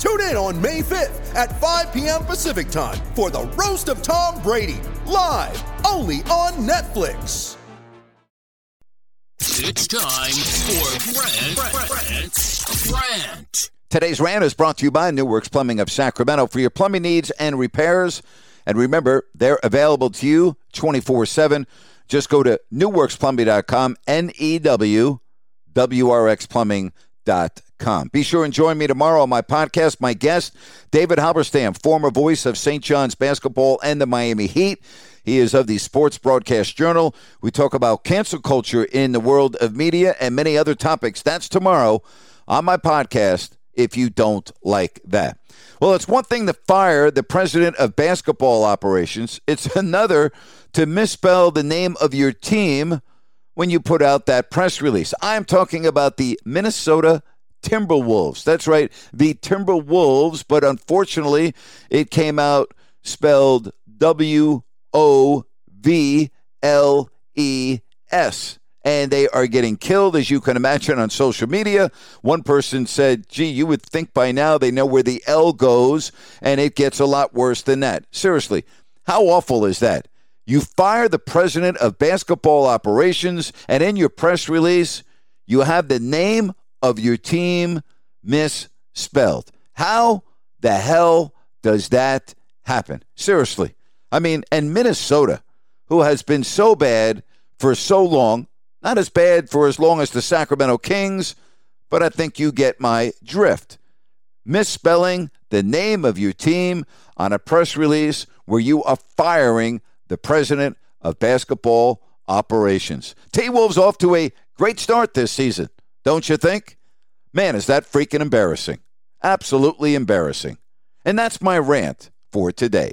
Tune in on May 5th at 5 p.m. Pacific time for the Roast of Tom Brady, live only on Netflix. It's time for Brent, Brent, Brent. Today's rant is brought to you by New Works Plumbing of Sacramento for your plumbing needs and repairs. And remember, they're available to you 24 7. Just go to newworksplumbing.com, N E W W R X plumbing.com. Be sure and join me tomorrow on my podcast. My guest, David Halberstam, former voice of St. John's basketball and the Miami Heat. He is of the Sports Broadcast Journal. We talk about cancel culture in the world of media and many other topics. That's tomorrow on my podcast if you don't like that. Well, it's one thing to fire the president of basketball operations, it's another to misspell the name of your team when you put out that press release. I'm talking about the Minnesota Timberwolves. That's right, the Timberwolves, but unfortunately, it came out spelled W O V L E S. And they are getting killed, as you can imagine, on social media. One person said, gee, you would think by now they know where the L goes, and it gets a lot worse than that. Seriously, how awful is that? You fire the president of basketball operations, and in your press release, you have the name of your team misspelled. How the hell does that happen? Seriously. I mean, and Minnesota, who has been so bad for so long, not as bad for as long as the Sacramento Kings, but I think you get my drift. Misspelling the name of your team on a press release where you are firing the president of basketball operations. T Wolves off to a great start this season, don't you think? Man, is that freaking embarrassing. Absolutely embarrassing. And that's my rant for today.